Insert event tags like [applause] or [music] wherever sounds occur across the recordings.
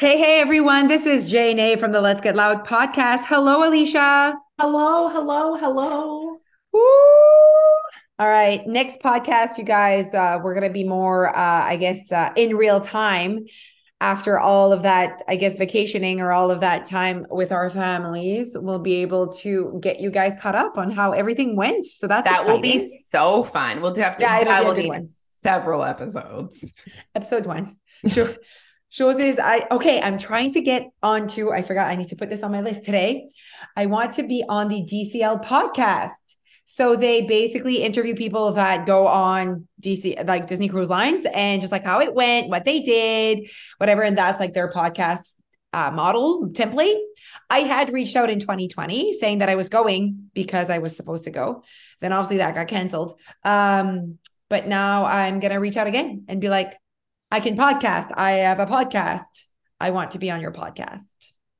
Hey, hey, everyone. This is Jane A from the Let's Get Loud podcast. Hello, Alicia. Hello, hello, hello. Woo! All right. Next podcast, you guys, uh, we're going to be more, uh, I guess, uh, in real time after all of that, I guess, vacationing or all of that time with our families. We'll be able to get you guys caught up on how everything went. So that's that exciting. will be so fun. We'll do have to, Yeah, it'll that be will need one. several episodes. episode one. Sure. [laughs] Shows is I okay. I'm trying to get onto. I forgot. I need to put this on my list today. I want to be on the DCL podcast. So they basically interview people that go on DC like Disney Cruise Lines and just like how it went, what they did, whatever. And that's like their podcast uh, model template. I had reached out in 2020 saying that I was going because I was supposed to go. Then obviously that got canceled. Um, but now I'm gonna reach out again and be like, I can podcast. I have a podcast. I want to be on your podcast.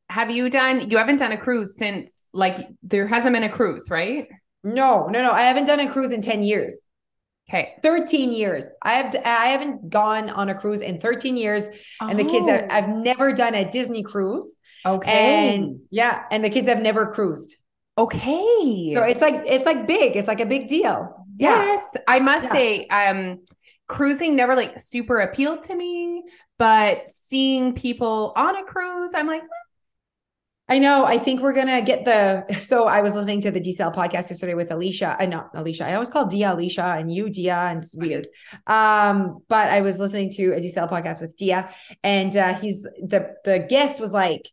Have you done, you haven't done a cruise since, like, there hasn't been a cruise, right? No, no, no. I haven't done a cruise in 10 years. Okay. 13 years. I have I haven't gone on a cruise in 13 years. And the kids have, Oh, I've never done a Disney cruise. okay. And yeah, and the kids have never cruised. okay. So it's like it's like big. It's like a big deal. Yeah. Yes, I must Yeah. say, um, cruising never like super appealed to me, but seeing people on a cruise, I'm like, I know. I think we're gonna get the. [laughs] So I was listening to the DCL podcast yesterday with Alicia. Uh, not Alicia. I always call Dia Alicia and you Dia, and it's weird. Um, but I was listening to a DCL podcast with Dia, and uh, he's the the guest was like,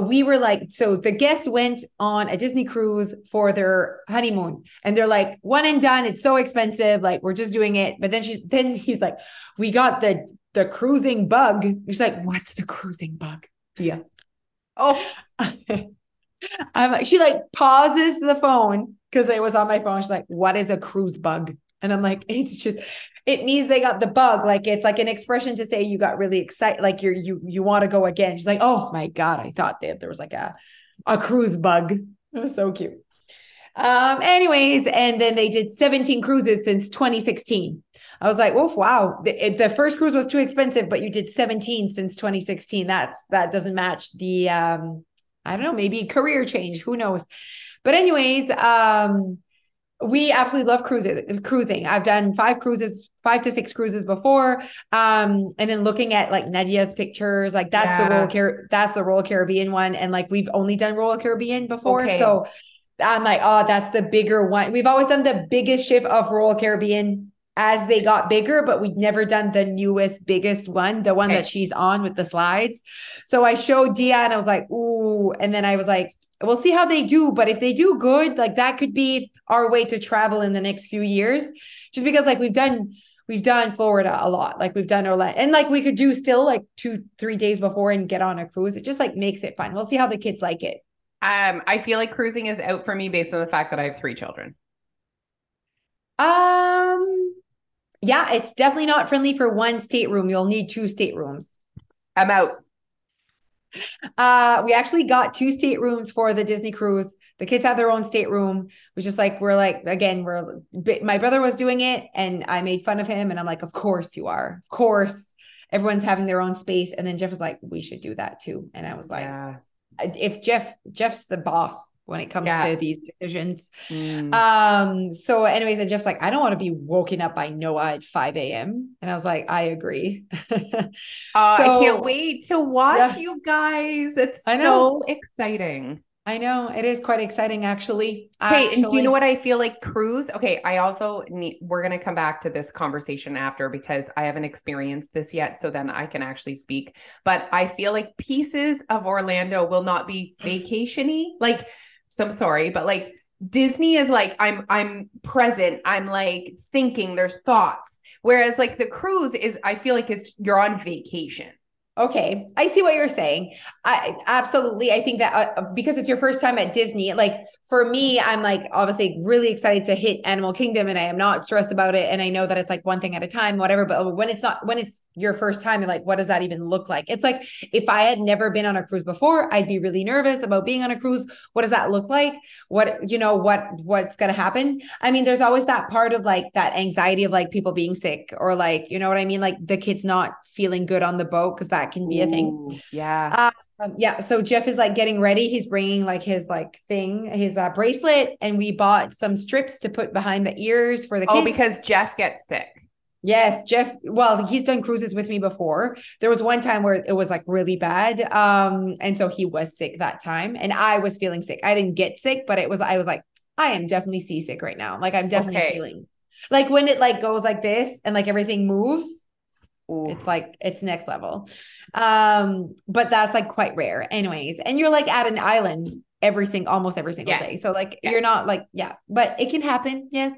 we were like, so the guest went on a Disney cruise for their honeymoon, and they're like, one and done. It's so expensive. Like we're just doing it. But then she's [laughs] then he's like, we got the the cruising bug. She's like, what's the cruising bug? Dia. oh, [laughs] I'm like, she like pauses the phone because it was on my phone. She's like, what is a cruise bug? And I'm like, [laughs] it's just, it means they got the bug. Like it's like an expression to say you got really excited, like you're you you want to go again. She's like, oh my God, I thought that there was like a a cruise bug. It was so cute. Um, anyways, and then they did 17 cruises since 2016. I was like, oh wow, the, the first cruise was too expensive, but you did 17 since 2016. That's that doesn't match the um, I don't know, maybe career change, who knows. But anyways, um, we absolutely love cruising cruising. I've done five cruises, five to six cruises before. Um, and then looking at like Nadia's pictures, like that's the Royal Car- that's the Royal Caribbean one. And like we've only done Royal Caribbean before. Okay. So I'm like, oh, that's the bigger one. We've always done the biggest ship of Royal Caribbean as they got bigger, but we've never done the newest, biggest one, the one Okay. that she's on with the slides. So I showed Dia and I was like, ooh. And then I was like, we'll see how they do. But if they do good, like that could be our way to travel in the next few years. Just because like we've done we've done Florida a lot. Like we've done Orlando. And like we could do still like two, three days before and get on a cruise. It just like makes it fun. We'll see how the kids like it. um, I feel like cruising is out for me based on the fact that I have three children. Um yeah, it's definitely not friendly for one stateroom. You'll need two staterooms. I'm out. Uh, we actually got two staterooms for the Disney cruise. The kids had their own stateroom. We just like we're like again we're my brother was doing it and I made fun of him and I'm like, of course you are, of course. Everyone's having their own space, and then Jeff was like, "We should do that too." And I was like, yeah. "If Jeff, Jeff's the boss when it comes Yeah. to these decisions." Mm. Um. So, anyways, and Jeff's like, "I don't want to be woken up by Noah at five a.m." And I was like, "I agree." [laughs] Uh, I can't wait to watch Yeah. you guys. It's I know. so exciting. I know it is quite exciting, actually. Hey, and do you know what I feel like cruise? Okay, I also need we're gonna come back to this conversation after because I haven't experienced this yet, so then I can actually speak. But I feel like pieces of Orlando will not be vacationy. Like, so I'm sorry, but like Disney is like I'm I'm present, I'm like thinking, there's thoughts. Whereas like the cruise is I feel like is you're on vacation. Okay, I see what you're saying. I absolutely. I think that uh, because it's your first time at Disney, like for me, I'm like obviously really excited to hit Animal Kingdom and I am not stressed about it. And I know that it's like one thing at a time, whatever. But when it's not, when it's your first time, you're like, what does that even look like? It's like if I had never been on a cruise before, I'd be really nervous about being on a cruise. What does that look like? What, you know, what, what's going to happen? I mean, there's always that part of like that anxiety of like people being sick or like, you know what I mean? Like the kids not feeling good on the boat because that can be a thing. Yeah. Uh, um, yeah. So Jeff is like getting ready. He's bringing like his like thing, his uh, bracelet, and we bought some strips to put behind the ears for the kids. Oh, because Jeff gets sick. Yes, Jeff. Well, he's done cruises with me before. There was one time where it was like really bad. Um, and so he was sick that time, and I was feeling sick. I didn't get sick, but it was I was like, I am definitely seasick right now. Like I'm definitely Okay. feeling like when it like goes like this and like everything moves, Ooh. it's like it's next level. Um, but that's like quite rare, anyways. And you're like at an island every single almost every single Yes. day. So like Yes. you're not like, yeah, but it can happen, yes.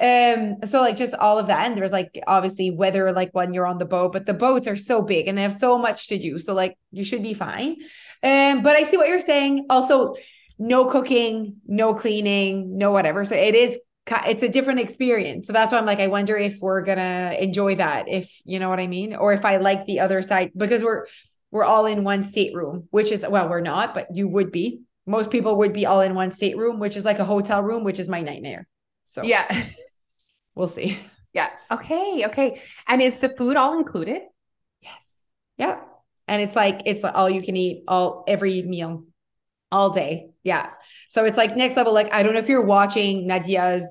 Um, so like just all of that. And there's like obviously weather like when you're on the boat, but the boats are so big and they have so much to do. So like you should be fine. Um, but I see what you're saying. Also, no cooking, no cleaning, no whatever. So it is it's a different experience. So that's why I'm like, I wonder if we're gonna enjoy that, if you know what I mean, or if I like the other side because we're we're all in one stateroom, which is well, we're not, but you would be. Most people would be all in one stateroom, which is like a hotel room, which is my nightmare. So yeah. [laughs] we'll see. Yeah. Okay. Okay. And is the food all included? Yes. Yeah. And it's like it's all you can eat all every meal all day. Yeah. So it's like next level. Like I don't know if you're watching Nadia's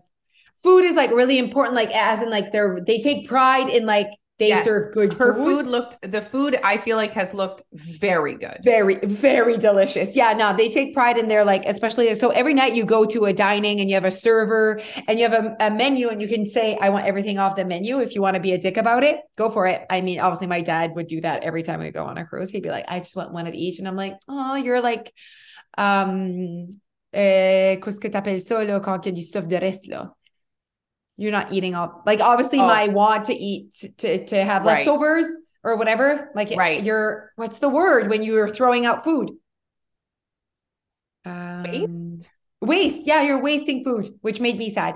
food is like really important, like as in like they're they take pride in like they Yes. serve good Her food. food looked, the food I feel like has looked very good. Very, very delicious. Yeah, no, they take pride in their like, especially so every night you go to a dining and you have a server and you have a, a menu and you can say, I want everything off the menu. If you want to be a dick about it, go for it. I mean, obviously my dad would do that every time we go on a cruise. He'd be like, I just want one of each. And I'm like, oh, you're like, um, eh, qu'est-ce que t'appelles ça, là, quand il y a du stuff de reste, là? You're not eating up. like, obviously Oh. my want to eat, to, to have Right. leftovers or whatever. Like, Right. you're, what's the word when you're throwing out food? Um, Waste. Waste. Yeah, you're wasting food, which made me sad.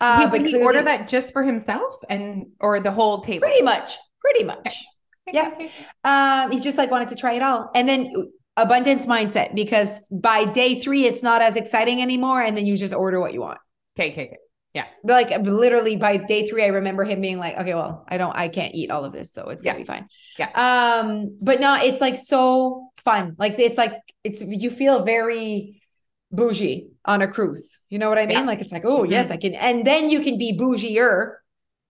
Uh, He, but he order that just for himself and or the whole table? Pretty much. Pretty much. yeah. Okay. Um, he just like wanted to try it all. And then abundance mindset because by day three, it's not as exciting anymore. And then you just order what you want. Okay. Okay. okay. Yeah. Like literally by day three, I remember him being like, okay, well, I don't, I can't eat all of this. So it's gonna Yeah. be fine. Yeah. Um, but no, it's like so fun. Like it's like, it's, you feel very bougie on a cruise. You know what I mean? Yeah. Like it's like, oh, Mhm. yes, I can. And then you can be bougier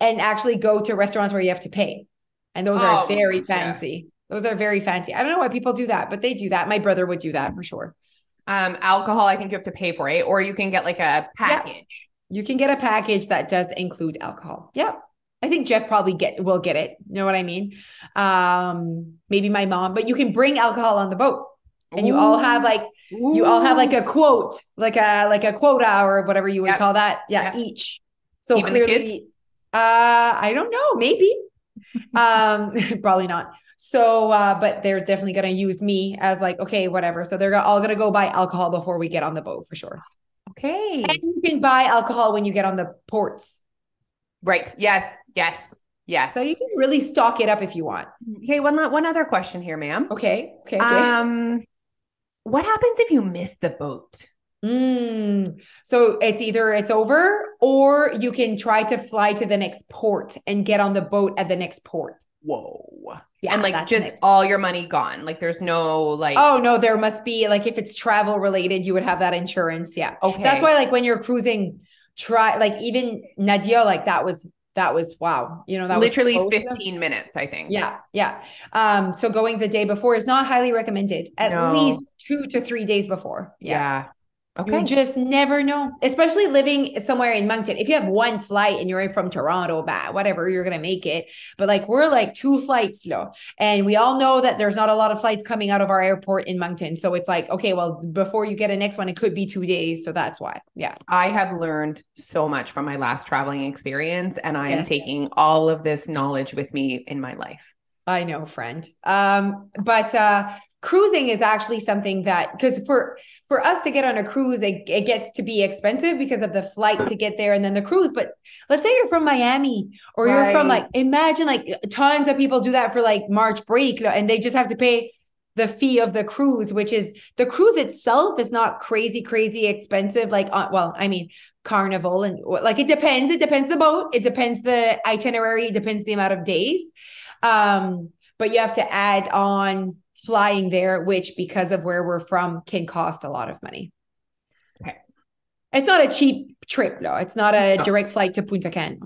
and actually go to restaurants where you have to pay. And those are Oh, very yeah. fancy. Those are very fancy. I don't know why people do that, but they do that. My brother would do that for sure. Um, alcohol, I think you have to pay for it, or you can get like a package. You can get a package that does include alcohol. Yep. I think Jeff probably get will get it. You know what I mean? Um, maybe my mom, but you can bring alcohol on the boat. And you all have like you all have like a quote, like a like a quota or whatever you would Yep. call that. Yeah, Yep. each. So Even clearly, uh, I don't know, maybe. [laughs] um, [laughs] probably not. So, uh, but they're definitely gonna use me as like, okay, whatever. So they're all gonna go buy alcohol before we get on the boat for sure. okay. And you can buy alcohol when you get on the ports. Right. Yes. Yes. Yes. So you can really stock it up if you want. okay. One one other question here, ma'am. Okay. Okay. okay. Um, what happens if you miss the boat? Mm. So it's either it's over or you can try to fly to the next port and get on the boat at the next port. Whoa. Yeah, and like just next. all your money gone. Like there's no like. Oh no, there must be like if it's travel related, you would have that insurance. Yeah. okay. That's why like when you're cruising, try like even Nadia, like that was that was wow. You know, that literally was close. 15 minutes, I think. Yeah, yeah. Um, so going the day before is not highly recommended. At No. least two to three days before. Yeah. Yeah. Okay. You just never know, especially living somewhere in Moncton. If you have one flight and you're from Toronto, bad, whatever, you're gonna make it. But like we're like two flights low, and we all know that there's not a lot of flights coming out of our airport in Moncton. So it's like, okay, well, before you get a next one, it could be two days. So that's why. Yeah. I have learned so much from my last traveling experience, and I am Yes. taking all of this knowledge with me in my life. I know, friend. Um, but uh cruising is actually something that because for for us to get on a cruise it, it gets to be expensive because of the flight to get there and then the cruise. But let's say you're from miami or right. you're from like imagine like tons of people do that for like march break and they just have to pay the fee of the cruise which is the cruise itself is not crazy crazy expensive like uh, well i mean carnival and like it depends. It depends the boat. It depends the itinerary. It depends the amount of days. Um but you have to add on flying there, which because of where we're from can cost a lot of money. Okay. It's not a cheap trip, though. It's not a no. direct flight to Punta Cana.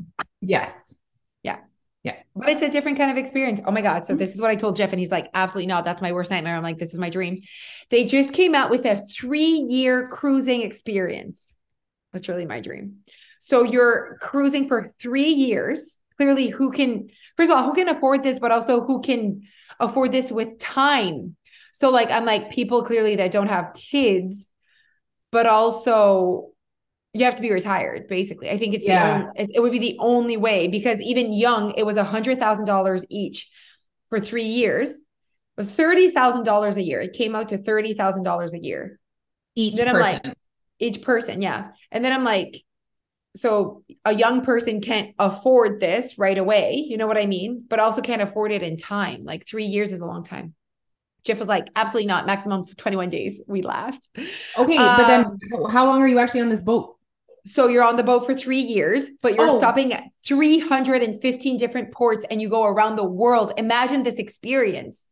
Yes. Yeah. Yeah. But it's a different kind of experience. Oh my God. So mm-hmm. this is what I told Jeff, and he's like, absolutely not. That's my worst nightmare. I'm like, this is my dream. They just came out with a three year cruising experience. That's really my dream. So you're cruising for three years. Clearly, who can, first of all, who can afford this, but also who can Uh, afford this with time. So like I'm like people clearly that don't have kids, but also you have to be retired basically. I think it's yeah. the only, it, it would be the only way because even young it was a hundred thousand dollars each for three years. It was thirty thousand dollars a year. It came out to thirty thousand dollars a year. Each then person. I'm like, each person, yeah. And then I'm like, so a young person can't afford this right away you know what i mean? But also can't afford it in time like three years is a long time. Jeff was like absolutely not maximum 21 days. We laughed. Okay um, but then um, how long are you actually on this boat? So you're on the boat for three years but you're oh. stopping at 315 different ports and you go around the world. Imagine this experience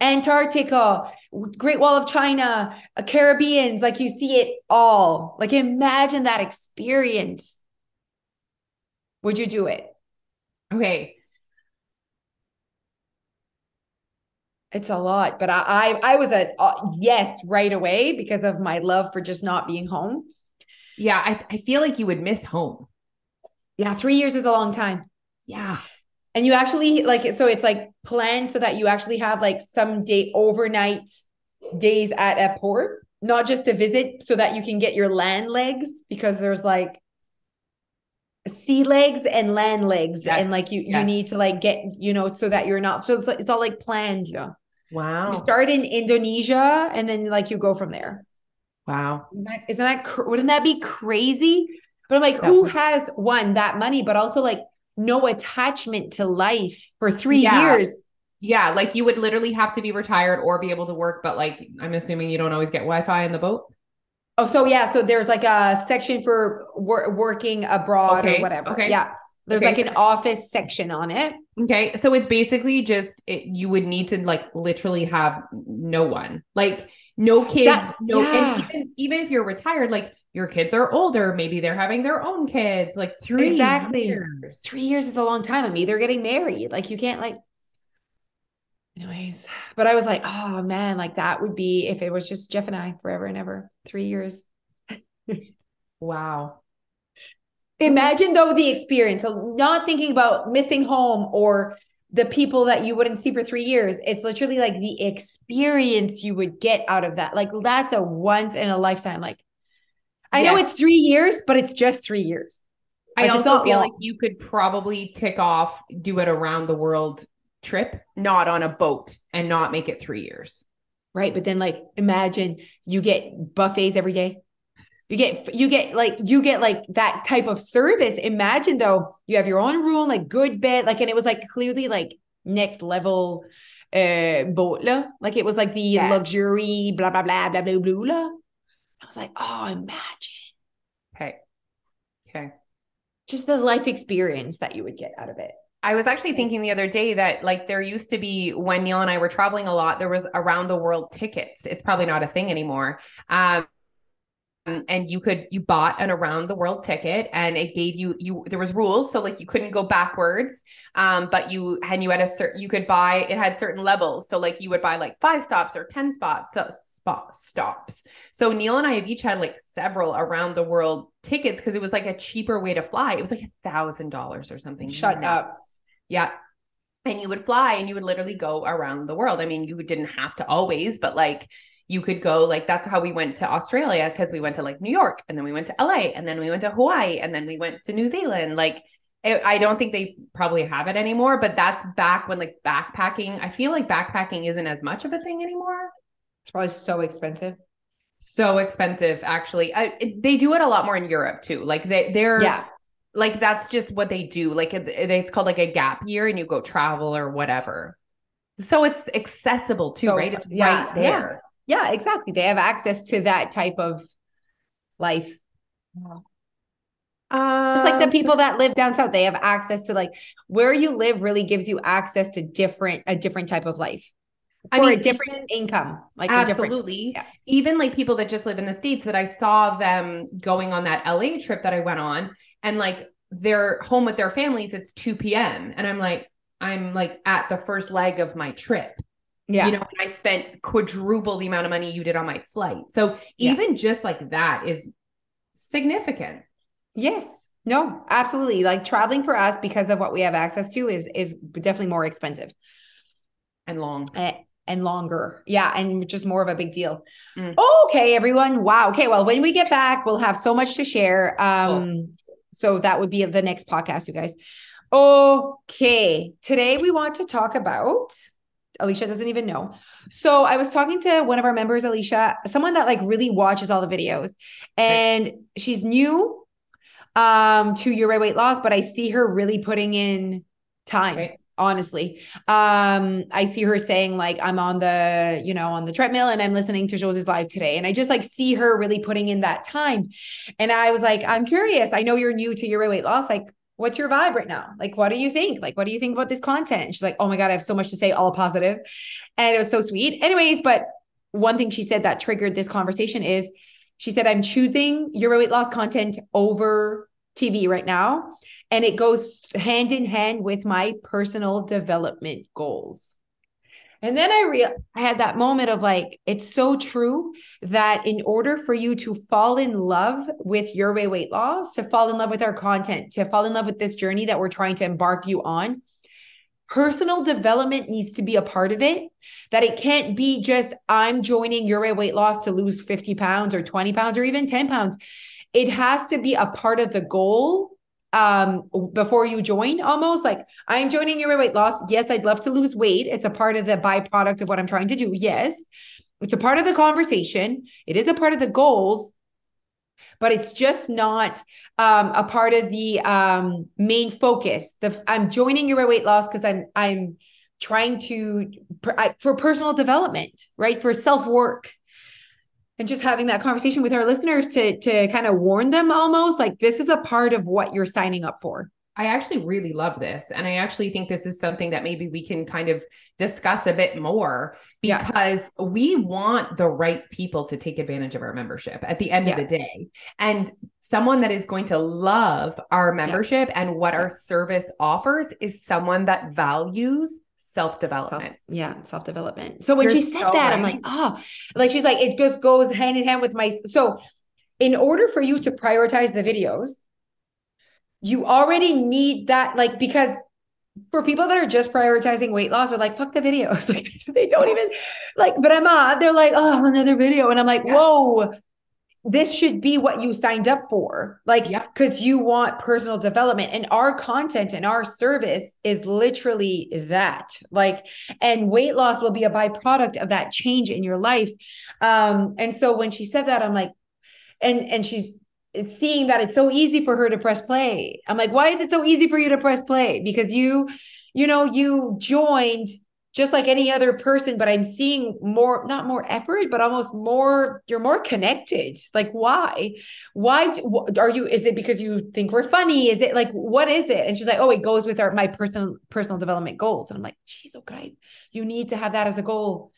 Antarctica, Great Wall of China, uh, Caribbeans, like you see it all. Like imagine that experience. Would you do it? Okay. It's a lot, but I I, I was a uh, yes right away because of my love for just not being home. Yeah, I, I feel like you would miss home. Yeah, three years is a long time. Yeah and you actually like so it's like planned so that you actually have like some day overnight days at a port not just to visit so that you can get your land legs because there's like sea legs and land legs. Yes. and like you yes. you need to like get you know so that you're not so it's, it's all like planned yeah wow. You start in indonesia and then like you go from there. Wow. Isn't that, isn't that wouldn't that be crazy? But i'm like who has one that money but also like no attachment to life for three yeah. years. Yeah, like you would literally have to be retired or be able to work, but like I'm assuming you don't always get Wi-Fi in the boat. Oh, so yeah, so there's like a section for wor- working abroad okay. or whatever. Okay. Yeah. There's okay. like an office section on it. Okay. So it's basically just it, you would need to like literally have no one. Like no kids, That's, no yeah. and even even if you're retired, like your kids are older, maybe they're having their own kids, like three exactly. years. Three years is a long time. I mean, they're getting married. Like you can't like anyways. But I was like, oh man, like that would be if it was just Jeff and I forever and ever. Three years. [laughs] wow. Imagine though the experience. So not thinking about missing home or the people that you wouldn't see for three years. It's literally like the experience you would get out of that. Like that's a once in a lifetime. Like I yes. know it's three years, but it's just three years. Like, I also feel long. like you could probably tick off, do it around the world trip, not on a boat and not make it three years. Right. But then like imagine you get buffets every day. You get you get like you get like that type of service. Imagine though, you have your own room, like good bed, like and it was like clearly like next level uh boat like it was like the luxury blah blah blah blah blah blah blah. I was like, oh, imagine. Okay. Okay. Just the life experience that you would get out of it. I was actually thinking the other day that like there used to be when Neil and I were traveling a lot, there was around the world tickets. It's probably not a thing anymore. Um, and you could you bought an around the world ticket and it gave you you there was rules so like you couldn't go backwards um but you and you had a certain you could buy it had certain levels so like you would buy like five stops or 10 spots so spot stops. So neil and i have each had like several around the world tickets because it was like a cheaper way to fly. It was like a thousand dollars or something. Shut nuts. up. Yeah. And you would fly and you would literally go around the world. I mean you didn't have to always but like you could go like that's how we went to Australia because we went to like New York and then we went to LA and then we went to Hawaii and then we went to New Zealand like I I don't think they probably have it anymore, but that's back when like backpacking. I feel like backpacking isn't as much of a thing anymore. It's probably so expensive. So expensive, actually. I, they do it a lot more in Europe too. Like they, they're Yeah. like that's just what they do. Like it, it- it's called like a gap year, and you go travel or whatever. So it's accessible too, So right? It's yeah, right there. Yeah, exactly. They have access to that type of life. Um, Just like the people that live down south, they have access to like where you live really gives you access to different a different type of life. I mean, a different income. Like absolutely yeah. even like people that just live in the states that i saw them going on that la trip that i went on and like they're home with their families it's 2 p.m and i'm like i'm like at the first leg of my trip yeah. you know and i spent quadruple the amount of money you did on my flight so Yeah. even just like that is significant Yes. No, absolutely. Like traveling for us because of what we have access to is is definitely more expensive and long eh, and longer. Yeah, and just more of a big deal. Mm. Okay, everyone. Wow. Okay, well, when we get back, we'll have so much to share. Um so that would be the next podcast, you guys. Okay. Today we want to talk about Alicia doesn't even know. So I was talking to one of our members, Alicia, someone that like really watches all the videos, and she's new um to your weight loss, but I see her really putting in time. Right. Honestly, um, I see her saying like I'm on the, you know, on the treadmill and I'm listening to Josie's live today, and I just like see her really putting in that time. And I was like, I'm curious. I know you're new to your weight loss. Like, what's your vibe right now? Like, what do you think? Like, what do you think about this content? And she's like, oh my God, I have so much to say, all positive. And it was so sweet. Anyways, but one thing she said that triggered this conversation is she said, I'm choosing your weight loss content over TV right now. And it goes hand in hand with my personal development goals. And then I real I had that moment of like, it's so true that in order for you to fall in love with your way weight loss, to fall in love with our content, to fall in love with this journey that we're trying to embark you on, personal development needs to be a part of it. That it can't be just I'm joining your way weight loss to lose 50 pounds or 20 pounds or even 10 pounds. It has to be a part of the goal um before you join almost like i'm joining your weight loss. Yes i'd love to lose weight. It's a part of the byproduct of what i'm trying to do. Yes it's a part of the conversation. It is a part of the goals but it's just not um, a part of the um, main focus. The i'm joining your weight loss because i'm i'm trying to for personal development right? For self work and just having that conversation with our listeners to to kind of warn them almost like this is a part of what you're signing up for I actually really love this. And I actually think this is something that maybe we can kind of discuss a bit more Yeah. because we want the right people to take advantage of our membership at the end Yeah. of the day. And someone that is going to love our membership and what our service offers is someone that values self development. yeah self development so when You're she said so that i'm like oh like she's like it just goes hand in hand with my so in order for you to prioritize the videos you already need that like because for people that are just prioritizing weight loss are like fuck the videos. [laughs] Like they don't even like but i'm on they're like oh another video. And i'm like Yeah. whoa this should be what you signed up for. Like Yeah. because you want personal development and our content and our service is literally that. Like and weight loss will be a byproduct of that change in your life. Um and so when she said that i'm like and and she's seeing that it's so easy for her to press play. I'm like why is it so easy for you to press play? Because you you know you joined just like any other person but i'm seeing more not more effort but almost more you're more connected. Like why? Why do- are you is it because you think we're funny? Is it like what is it? And she's like oh it goes with our my personal personal development goals. And i'm like geez okay oh, you need to have that as a goal.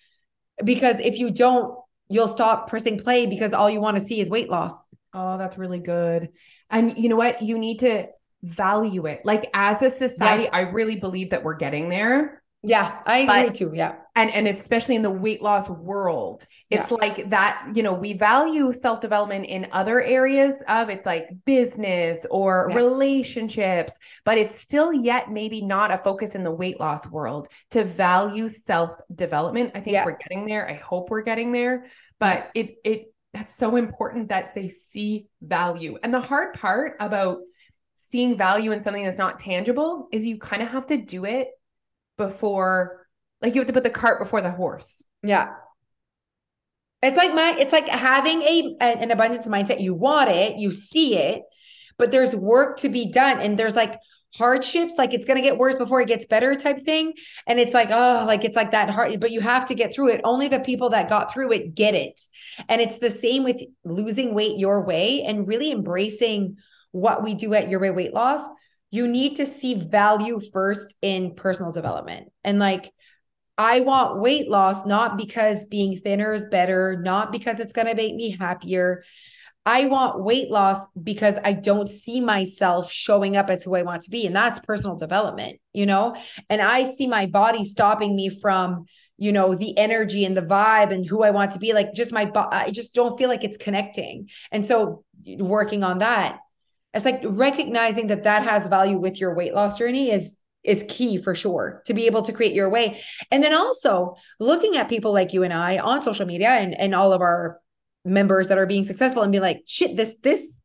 Because if you don't you'll stop pressing play because all you want to see is weight loss Oh, that's really good. And you know what? You need to value it. Like as a society, I really believe that we're getting there. yeah i agree But- too yeah and and especially in the weight loss world it's like that you know we value self-development in other areas of it's like business or Yeah. relationships but it's still yet maybe not a focus in the weight loss world to value self-development i think Yeah. we're getting there i hope we're getting there but it it that's so important that they see value and the hard part about seeing value in something that's not tangible is you kind of have to do it before like you have to put the cart before the horse. Yeah. It's like my it's like having a an abundance mindset. You want it, you see it, but there's work to be done. And there's like hardships like it's going to get worse before it gets better type thing. And it's like oh like it's like that hard but you have to get through it. Only the people that got through it get it. And it's the same with losing weight your way and really embracing what we do at your way weight loss. You need to see value first in personal development. And like I want weight loss not because being thinner is better, not because it's going to make me happier, I want weight loss because I don't see myself showing up as who I want to be. And that's personal development, you know? And I see my body stopping me from, you know, the energy and the vibe and who I want to be. Like just my, I just don't feel like it's connecting. And so working on that, it's like recognizing that that has value with your weight loss journey is is key for sure to be able to create your way. And then also looking at people like you and I on social media and, and all of our members that are being successful and be like, shit, this, this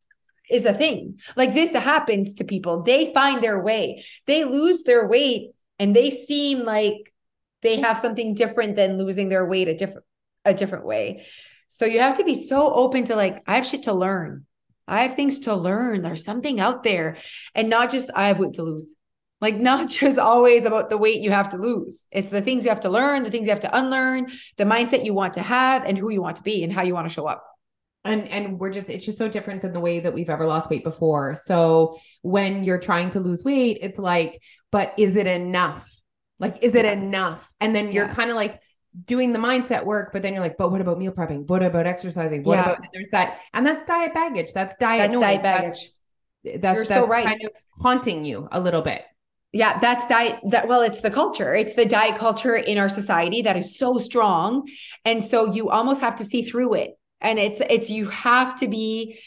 is a thing. Like this happens to people. They find their way. They lose their weight and they seem like they have something different than losing their weight a different a different way. So you have to be so open to like I have shit to learn. I have things to learn. There's something out there and not just I have weight to lose. Like [laughs] not just always about the weight you have to lose. It's the things you have to learn, the things you have to unlearn, the mindset you want to have and who you want to be and how you want to show up and and we're just it's just so different than the way that we've ever lost weight before so when you're trying to lose weight it's like but is it enough like is it yeah. enough and then you're yeah. kind of like doing the mindset work but then you're like but what about meal prepping what about exercising what yeah. about there's that and that's diet baggage that's diet that's noise. diet baggage that's that's, that's so right. kind of haunting you a little bit yeah, that's diet that well, it's the culture. It's the diet culture in our society that is so strong. And so you almost have to see through it. And it's it's you have to be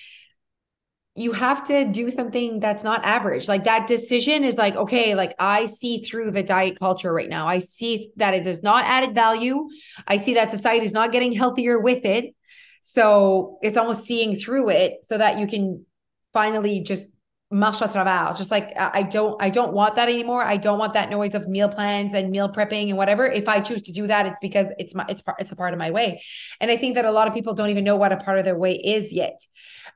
you have to do something that's not average. Like that decision is like, okay, like I see through the diet culture right now. I see that it is not added value. I see that society is not getting healthier with it. So it's almost seeing through it so that you can finally just marche à travers. Just like I don't, I don't want that anymore. I don't want that noise of meal plans and meal prepping and whatever. If I choose to do that, it's because it's my, it's part, it's a part of my way. And I think that a lot of people don't even know what a part of their way is yet.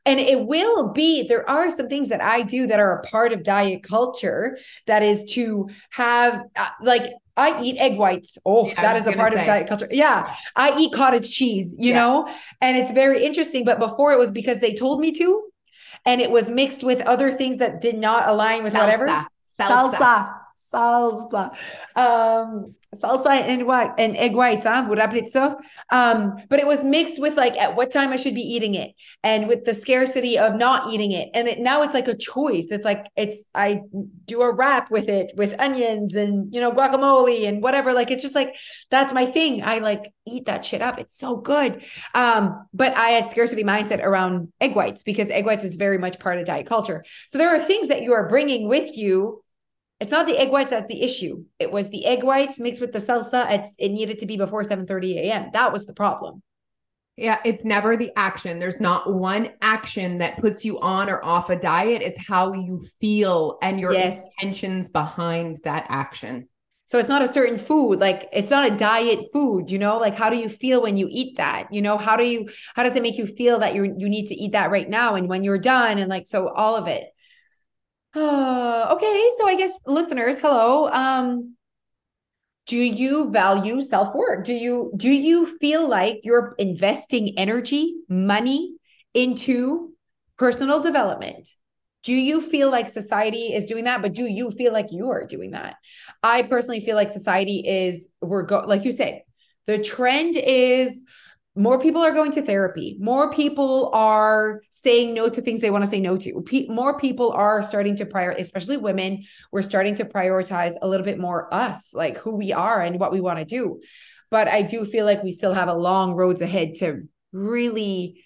And it will be, there are some things that I do that are a part of diet culture that is to have uh, like I eat egg whites. Oh, yeah, that is a part say. of diet culture. Yeah. I eat cottage cheese, you yeah. know, and it's very interesting. But before it was because they told me to and it was mixed with other things that did not align with salsa. whatever. Salsa. Salsa. Salsa. Um, salsa and what and egg whites, huh? Burra Um, but it was mixed with like at what time I should be eating it and with the scarcity of not eating it. And it now it's like a choice. It's like it's I do a wrap with it with onions and you know guacamole and whatever. Like it's just like that's my thing. I like eat that shit up. It's so good. Um, but I had scarcity mindset around egg whites because egg whites is very much part of diet culture. So there are things that you are bringing with you it's not the egg whites that's the issue. It was the egg whites mixed with the salsa. It's, it needed to be before 7 30 a.m. That was the problem. Yeah, it's never the action. There's not one action that puts you on or off a diet. It's how you feel and your yes. intentions behind that action. So it's not a certain food, like it's not a diet food, you know? Like how do you feel when you eat that? You know, how do you how does it make you feel that you you need to eat that right now and when you're done and like so all of it. Uh, [sighs] okay, so I guess listeners, hello. Um, do you value self-work? Do you do you feel like you're investing energy, money into personal development? Do you feel like society is doing that? But do you feel like you are doing that? I personally feel like society is, we're go like you said, the trend is more people are going to therapy. More people are saying no to things they want to say no to. More people are starting to prioritize especially women we're starting to prioritize a little bit more us like who we are and what we want to do. But i do feel like we still have a long roads ahead to really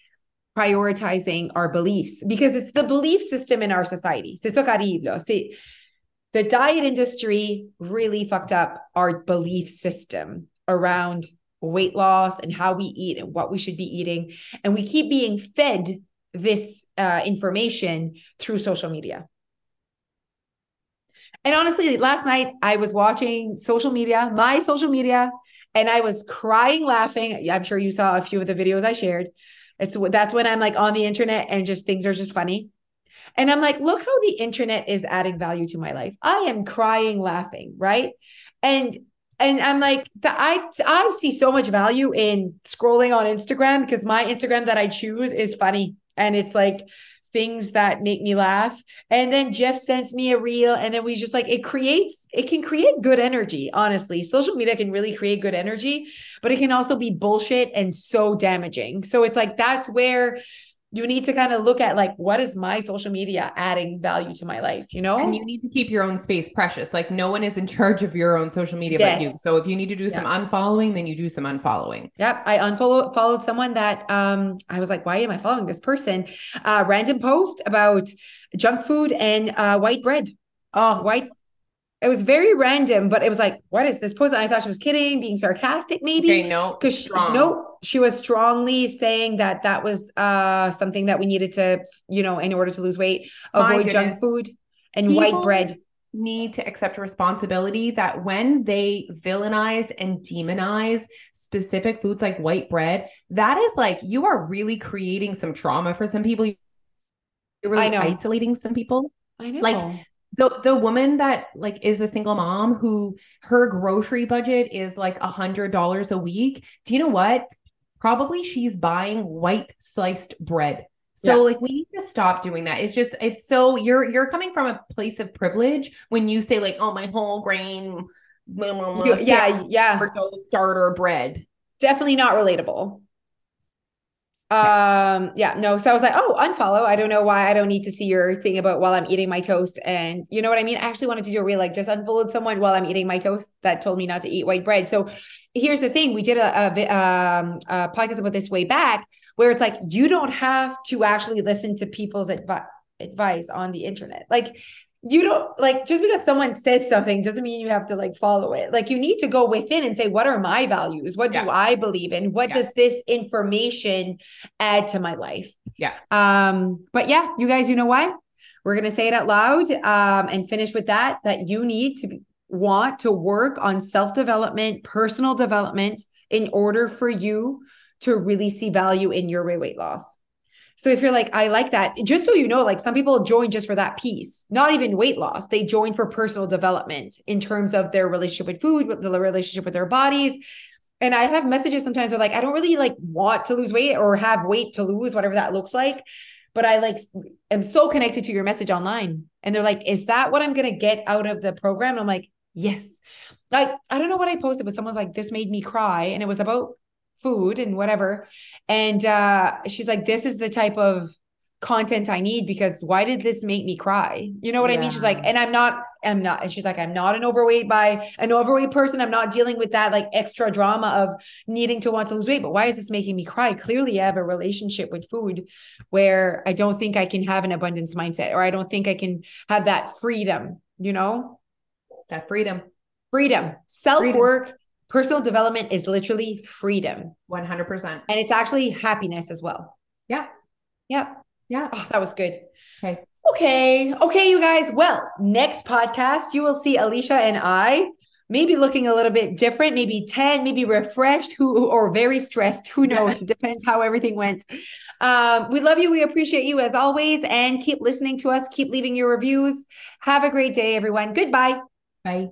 prioritizing our beliefs because it's the belief system in our society. C'est the diet industry really fucked up our belief system around weight loss and how we eat and what we should be eating. And we keep being fed this uh, information through social media. And honestly, last night I was watching social media, my social media, and I was crying laughing. I'm sure you saw a few of the videos I shared. It's that's when I'm like on the internet and just things are just funny. And I'm like, look how the internet is adding value to my life. I am crying laughing, right? And and I'm like, I I see so much value in scrolling on Instagram because my Instagram that I choose is funny and it's like things that make me laugh. And then Jeff sends me a reel, and then we just like it creates, it can create good energy. Honestly, social media can really create good energy, but it can also be bullshit and so damaging. So it's like that's where you need to kind of look at like what is my social media adding value to my life you know? And you need to keep your own space precious like no one is in charge of your own social media yes. but you. So if you need to do some unfollowing then you do some unfollowing. Yep i unfollowed followed someone that um i was like why am i following this person? Uh random post about junk food and uh white bread. Oh. White it was very random, but it was like, what is this post? And I thought she was kidding, being sarcastic, maybe. Okay, no, because she, no, she was strongly saying that that was uh something that we needed to, you know, in order to lose weight, avoid junk food and People white bread. Need to accept responsibility that when they villainize and demonize specific foods like white bread, that is like you are really creating some trauma for some people. You're really isolating some people. I know. Like the the woman that like is a single mom who her grocery budget is like a hundred dollars a week do you know what? Probably she's buying white sliced bread. So yeah. like we need to stop doing that. It's just it's so you're you're coming from a place of privilege when you say like oh my whole grain blah, blah, blah, yeah yeah starter bread. Definitely not relatable um, yeah, no. So I was like, oh, unfollow. I don't know why I don't need to see your thing about while I'm eating my toast. And you know what I mean? I actually wanted to do a real like just unfollowed someone while I'm eating my toast that told me not to eat white bread. So here's the thing: we did a, a, um, a podcast about this way back, where it's like you don't have to actually listen to people's advice advice on the internet. Like you don't like just because someone says something doesn't mean you have to like follow it. Like you need to go within and say, what are my values? What yeah. do I believe in? What yeah. does this information add to my life? Yeah. Um, but yeah, you guys, you know what? We're gonna say it out loud um and finish with that that you need to be, want to work on self-development, personal development in order for you to really see value in your weight loss. So if you're like, I like that, just so you know, like some people join just for that piece, not even weight loss. They join for personal development in terms of their relationship with food, with the relationship with their bodies. And I have messages sometimes they're like, I don't really like want to lose weight or have weight to lose, whatever that looks like. But I like am so connected to your message online. And they're like, is that what I'm gonna get out of the program? And I'm like, yes. Like, I don't know what I posted, but someone's like, this made me cry. And it was about food and whatever. And uh, she's like, this is the type of content I need because why did this make me cry? You know what yeah. I mean? She's like, and I'm not, I'm not, and she's like, I'm not an overweight by an overweight person. I'm not dealing with that like extra drama of needing to want to lose weight. But why is this making me cry? Clearly, I have a relationship with food where I don't think I can have an abundance mindset or I don't think I can have that freedom, you know? That freedom. Freedom. Self work personal development is literally freedom. 100% and it's actually happiness as well. Yeah. Yeah. Yeah. Oh, that was good. Okay. Okay. Okay you guys. Well next podcast you will see alicia and i maybe looking a little bit different maybe 10 maybe refreshed who or very stressed. Who knows? It depends how everything went. Um, we love you. We appreciate you as always. And keep listening to us. Keep leaving your reviews. Have a great day everyone. Goodbye. Bye